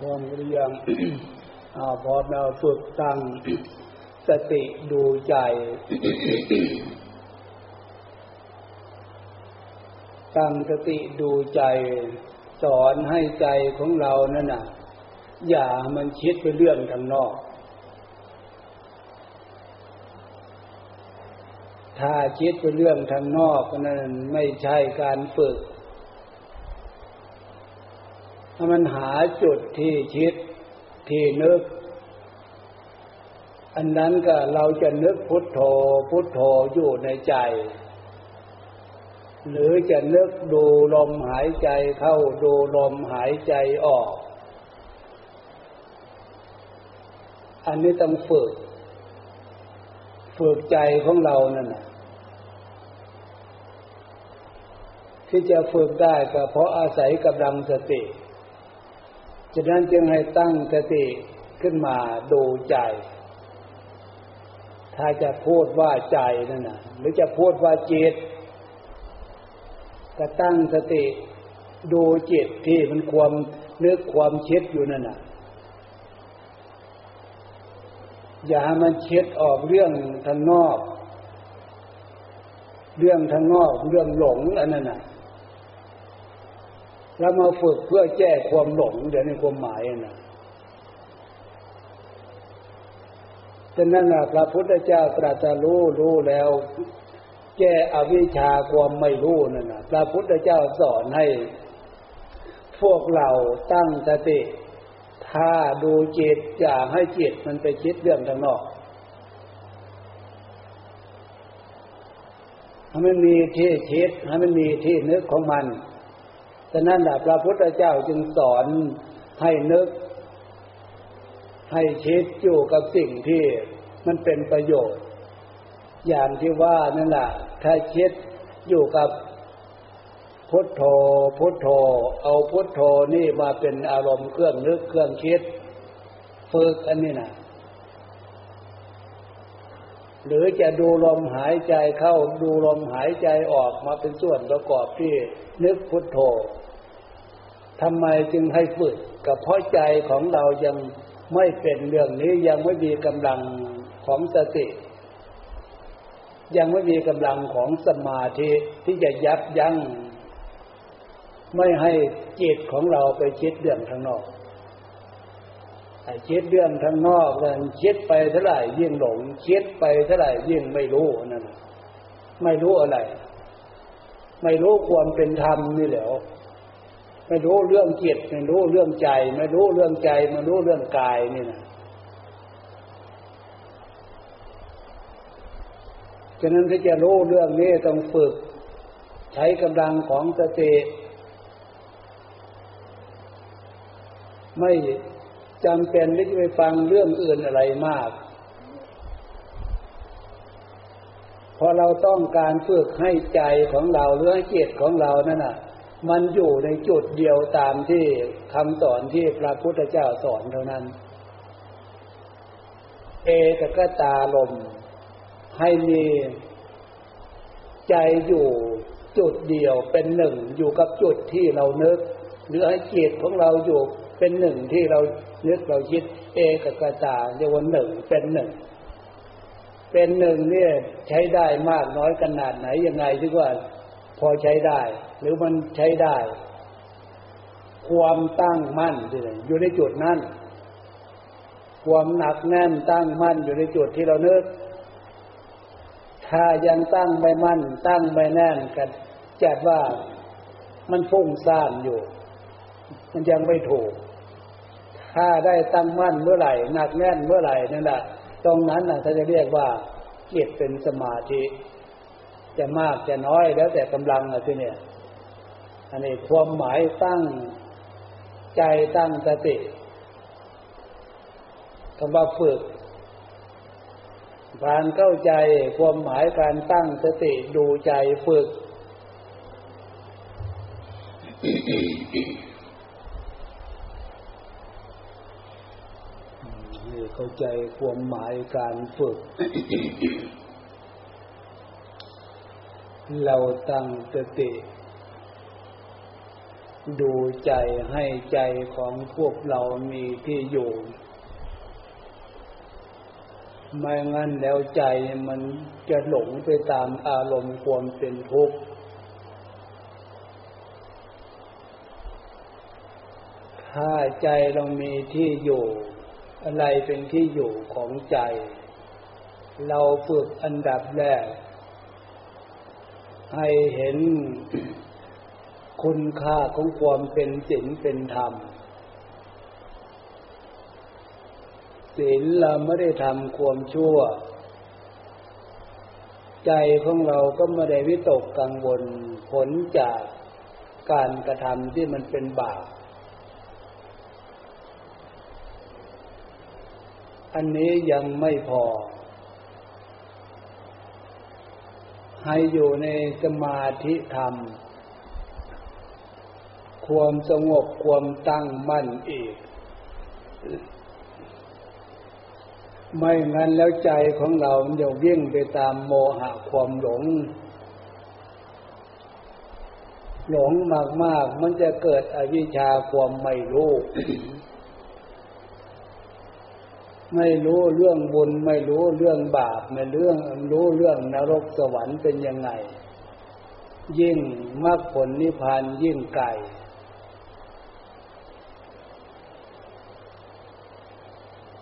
พร้อมหรือยังพร้อมเราฝึกตั้งสติดูใจ ตั้งสติดูใจ สอนให้ใจของเรานั่นน่ะ อย่ามันคิดไปเรื่องทางนอก ถ้าคิดไปเรื่องทางนอกนั้นไม่ใช่การฝึก ถ้ามันหาจุดที่คิดที่นึก อันนั้นก็เราจะนึกพุทโธ พุทโธอยู่ในใจ หรือจะนึกดูลมหายใจเข้าดูลมหายใจออก อันนี้ต้องฝึก ฝึกใจของเรานั่นนะที่จะฝึกได้ก็เพราะอาศัยกำลังสติ ฉะนั้นจึงให้ตั้งสติขึ้นมาดูใจ ถ้าจะพูดว่าใจนั่นนะหรือจะพูดว่าจิต ก็ตั้งสติดูจิตที่มันความนึกความคิดอยู่นั่นน่ะ อย่ามันคิดออกเรื่องทางนอก เรื่องทางนอกเรื่องหลงอันนั้นน่ะ เรามาฝึกเพื่อแก้ความหลงเดี๋ยวในความหมายนะฉะนั้นนะพระพุทธเจ้าตรัสรู้รู้แล้ว แก้อวิชชาความไม่รู้นั่นนะพระพุทธเจ้าสอนให้ พวกเราตั้งสติ ถ้าดูจิตอย่าให้จิตมันไปคิดเรื่องทางนอกให้มันมีที่คิดให้มันมีที่นึกของมัน ฉะนั้นพระพุทธเจ้าจึงสอนให้นึก ให้คิดอยู่กับสิ่งที่มันเป็นประโยชน์ อย่างที่ว่านั่นแหละถ้าคิดอยู่กับพุทโธ พุทโธ เอาพุทโธนี่มาเป็นอารมณ์เครื่องนึกเครื่องคิด ฝึกอันนี้นะ หรือจะดูลมหายใจเข้าดูลมหายใจออกมาเป็นส่วนประกอบที่นึกพุทโธทำไมจึงให้ฝึกกับเพราะใจของเรายังไม่เป็นเรื่องนี้ยังไม่มีกำลังของสติ ยังไม่มีกำลังของสมาธิที่จะยับยั้งไม่ให้จิตของเราไปคิดเรื่องทางนอก คิดเรื่องทางนอกเลยคิดไปเท่าไหร่ยิ่งหลงคิดไปเท่าไหร่ยิ่งไม่รู้นั่นไม่รู้อะไร ไม่รู้ความเป็นธรรมนี่แหละไม่รู้เรื่องจิตไม่รู้เรื่องใจ ไม่รู้เรื่องใจไม่รู้เรื่องกายนี่นะฉะนั้นที่จะรู้เรื่องนี้ต้องฝึก ใช้กำลังของสติไม่ จำเป็นที่ไปฟังเรื่องอื่นอะไรมาก พอเราต้องการฝึกให้ใจของเราหรือให้จิตของเรานั่นน่ะ มันอยู่ในจุดเดียวตามที่คำสอนที่พระพุทธเจ้าสอนเท่านั้น เอกกตาลม ให้มีใจอยู่จุดเดียวเป็นหนึ่งอยู่กับจุดที่เรานึก หรือให้จิตของเราอยู่ เป็นหนึ่งที่เรานึกเราคิด เอกกตาเรียกว่าหนึ่งเป็นหนึ่ง เป็นหนึ่งเนี่ยใช้ได้มากน้อยขนาดไหนยังไงที่ว่าพอใช้ได้ หรือมันใช้ได้ ความตั้งมั่นอยู่ในจุดนั้น ความหนักแน่นตั้งมั่นอยู่ในจุดที่เรานึก ถ้ายังตั้งไม่มั่น ตั้งไม่แน่นกันจัดว่ามันฟุ้งซ่านอยู่ มันยังไม่ถูก ถ้าได้ตั้งมั่นเมื่อไหร่หนักแน่นเมื่อไหร่นั่นแหละตรงนั้นนะถ้าจะเรียกว่าจิตเป็นสมาธิ จะมากจะน้อยแล้วแต่กำลังอะที่เนี่ย อันนี้ความหมายตั้งใจตั้งสติคำว่าฝึกการเข้าใจความหมายการตั้งสติดูใจฝึก เข้าใจความหมายการฝึก เราตั้งสติ ดูใจให้ใจของพวกเรามีที่อยู่ ไม่งั้นแล้วใจมันจะหลงไปตามอารมณ์ความเป็นทุกข์ถ้าใจเรามีที่อยู่ อะไรเป็นที่อยู่ของใจ เราฝึกอันดับแรก ให้เห็นคุณค่าของความเป็นศีลเป็นธรรมศีลเราไม่ได้ทำความชั่ว ใจของเราก็ไม่ได้วิตกกังวลผลจากการกระทำที่มันเป็นบาป อันนี้ยังไม่พอ ให้อยู่ในสมาธิธรรม ความสงบความตั้งมั่นอีก ไม่งั้นแล้วใจของเราจะวิ่งไปตามโมหะความหลง หลงมากๆ มันจะเกิดอวิชชาความไม่รู้ ไม่รู้เรื่องบุญ ไม่รู้เรื่องบาป ไม่เรื่องรู้เรื่องนรกสวรรค์เป็นยังไง ยิ่งมรรคผลนิพพานยิ่งไกล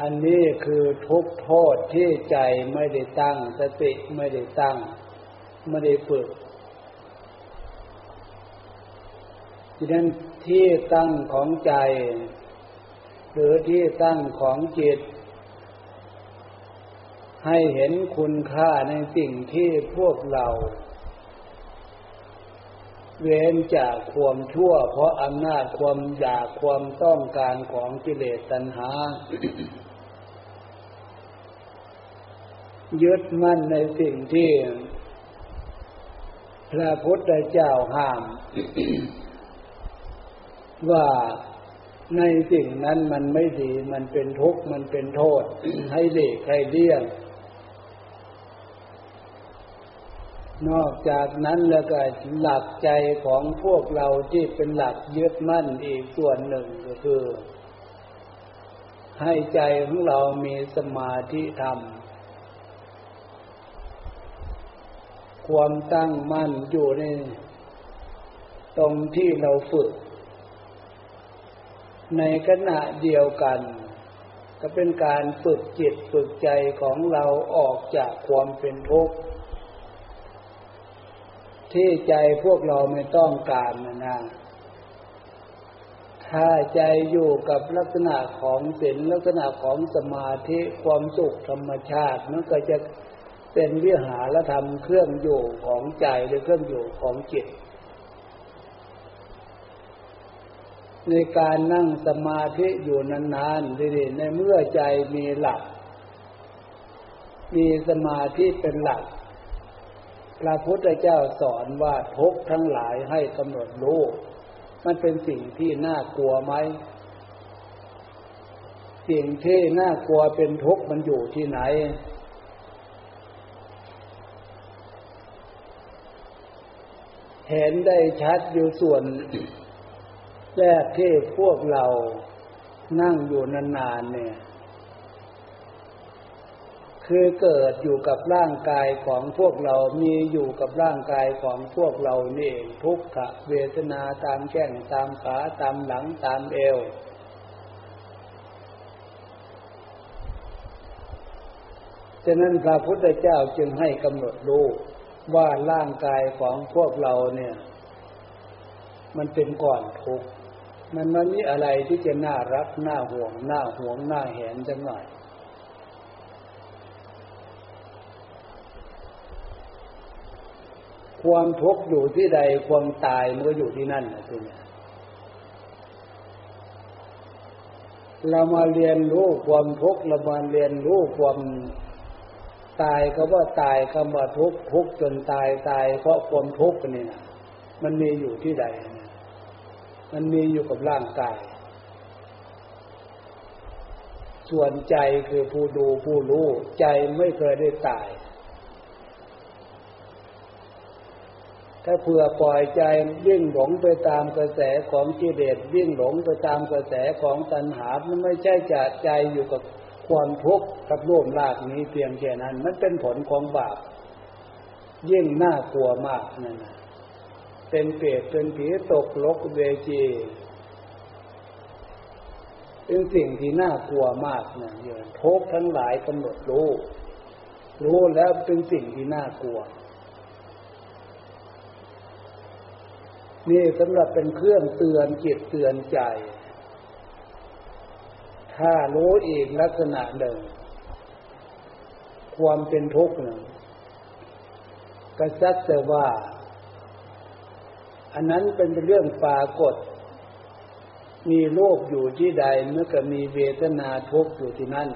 อันนี้คือทุกโทษที่ใจไม่ได้ตั้ง สติไม่ได้ตั้ง ไม่ได้ฝึกดังนั้นที่ตั้งของใจ หรือที่ตั้งของจิต ให้เห็นคุณค่าในสิ่งที่พวกเรา เว้นจากความชั่ว เพราะอำนาจความอยากความต้องการของกิเลสตัณหา ยึดมั่นในสิ่งที่พระพุทธเจ้าห้าม ว่าในสิ่งนั้นมันไม่ดี มันเป็นทุกข์ มันเป็นโทษ ให้เลีกให้เลี่ยง นอกจากนั้นแล้วก็หลักใจของพวกเราที่เป็นหลักยึดมั่นอีกส่วนหนึ่งก็คือ ให้ใจของเรามีสมาธิธรรม ความตั้งมั่นอยู่ในตรงที่เราฝึก ในขณะเดียวกัน ก็เป็นการฝึกจิตฝึกใจของเราออกจากความเป็นทุกข์ ที่ใจพวกเราไม่ต้องการนะนะถ้าใจอยู่กับลักษณะของศีลลักษณะของสมาธิความสุขธรรมชาติมันก็จะเป็นวิหารธรรมเครื่องอยู่ของใจหรือเครื่องอยู่ของจิต ในการนั่งสมาธิอยู่นานๆดีๆในเมื่อใจมีหลัก มีสมาธิเป็นหลัก พระพุทธเจ้าสอนว่าทุกทั้งหลายให้กำหนดรู้ มันเป็นสิ่งที่น่ากลัวไหม สิ่งที่น่ากลัวเป็นทุกข์มันอยู่ที่ไหน เห็นได้ชัดอยู่ส่วนแรกที่พวกเรานั่งอยู่นานๆเนี่ย คือเกิดอยู่กับร่างกายของพวกเรา มีอยู่กับร่างกายของพวกเรานี่เองทุกขเวทนาตามแข้งตามขาตามหลังตามเอว ฉะนั้นพระพุทธเจ้าจึงให้กำหนดรู้ว่าร่างกายของพวกเราเนี่ย มันเป็นก่อนทุกมันมันมีอะไรที่จะน่ารักน่าห่วงน่าห่วงน่าเห็นจังหน่อย ความทุกข์อยู่ที่ใดความตายมันก็อยู่ที่นั่นนะทีนี้เรามาเรียนรู้ความทุกข์เรามาเรียนรู้ความตายก็ว่าตายคำว่าทุกข์ทุกข์จนตายตาย เพราะความทุกข์นี่นะมันมีอยู่ที่ใดมันมีอยู่กับร่างกาย ส่วนใจคือผู้ดูผู้รู้ ใจไม่เคยได้ตาย ถ้าเผื่อปล่อยใจวิ่งหลงไปตามกระแสของกิเลสวิ่งหลงไปตามกระแสของตัณหา มันไม่ใช่จัดใจอยู่กับความทุกข์กับร่วมรากนี้เพียงแค่นั้น มันเป็นผลของบาปยิ่งน่ากลัวมากนั่นนะเป็นเปรตเป็นผีตกลกเวจีเป็นสิ่งที่น่ากลัวมากนะเยอะทุกทั้งหลายกำหนดรู้ รู้แล้วเป็นสิ่งที่น่ากลัว นี่สำหรับเป็นเครื่องเตือนจิตเตือนใจ ถ้ารู้อีกลักษณะหนึ่ง ความเป็นทุกข์หนึ่งก็สักแต่ว่า อันนั้นเป็นเรื่องปรากฏ มีโลกอยู่ที่ใดเมื่อก็มีเวทนาทุกข์อยู่ที่นั่น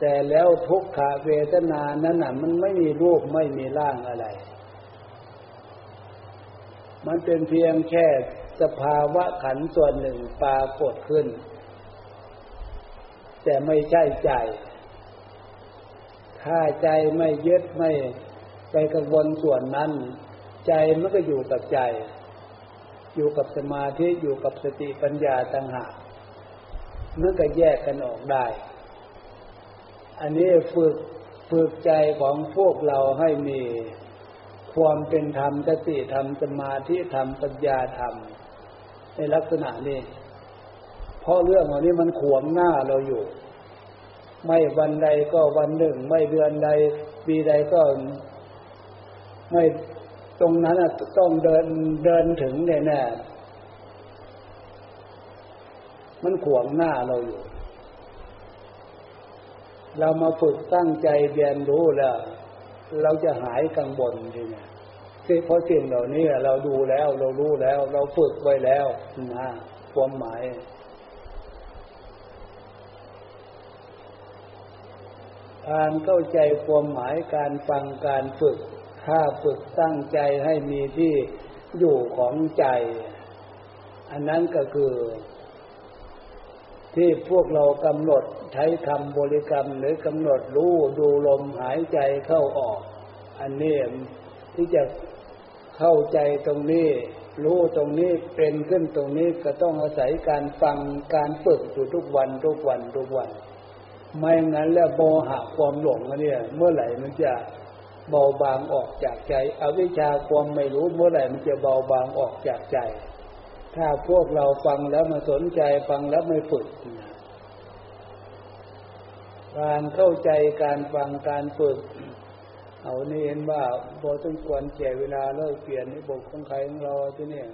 แต่แล้วทุกขเวทนานั้นน่ะ มันไม่มีรูปไม่มีร่างอะไร มันเป็นเพียงแค่สภาวะขันส่วนหนึ่งปรากฏขึ้น แต่ไม่ใช่ใจ ถ้าใจไม่ยึดไม่ไปกังวลส่วนนั้น ใจมันก็อยู่กับใจ อยู่กับสมาธิอยู่กับสติปัญญาต่างหากมันก็แยกกันออกได้ อันนี้ฝึกฝึกใจของพวกเราให้มี ความเป็นธรรมสติธรรมสมาธิธรรมปัญญาธรรม ในลักษณะนี้ เพราะเรื่องเหล่านี้มันขวงหน้าเราอยู่ ไม่วันใดก็วันหนึ่ง ไม่เดือนใดปีใดก็ไม่ตรงนั้นต้องเดินเดินถึงแน่แน่มันขวางหน้าเราอยู่ เรามาฝึกตั้งใจเรียนรู้แล้ว เราจะหายกังวลทีนี้เพราะสิ่งเหล่านี้เราดูแล้วเรารู้แล้ว เราฝึกไว้แล้วนะความหมาย การเข้าใจความหมายการฟังการฝึก ถ้าฝึกตั้งใจให้มีที่อยู่ของใจ อันนั้นก็คือ ที่พวกเรากำหนดใช้คำบริกรรมหรือกำหนดรู้ดูลมหายใจเข้าออก อันนี้ที่จะเข้าใจตรงนี้ รู้ตรงนี้เป็นขึ้นตรงนี้ก็ต้องอาศัยการฟังการฝึกอยู่ทุกวันทุกวันทุกวัน ไม่งั้นแล้วโมหะความหลงเนี่ยเมื่อไหร่มันจะเบาบางออกจากใจ อวิชชาความไม่รู้เมื่อไหร่มันจะเบาบางออกจากใจ ถ้าพวกเราฟังแล้วมาสนใจฟังแล้วไม่ฝึก การเข้าใจการฟังการฝึก เอานี่เห็นว่าพอต้องควรแก่เวลาเลิกเปลี่ยนในบกของใครของเราที่นี่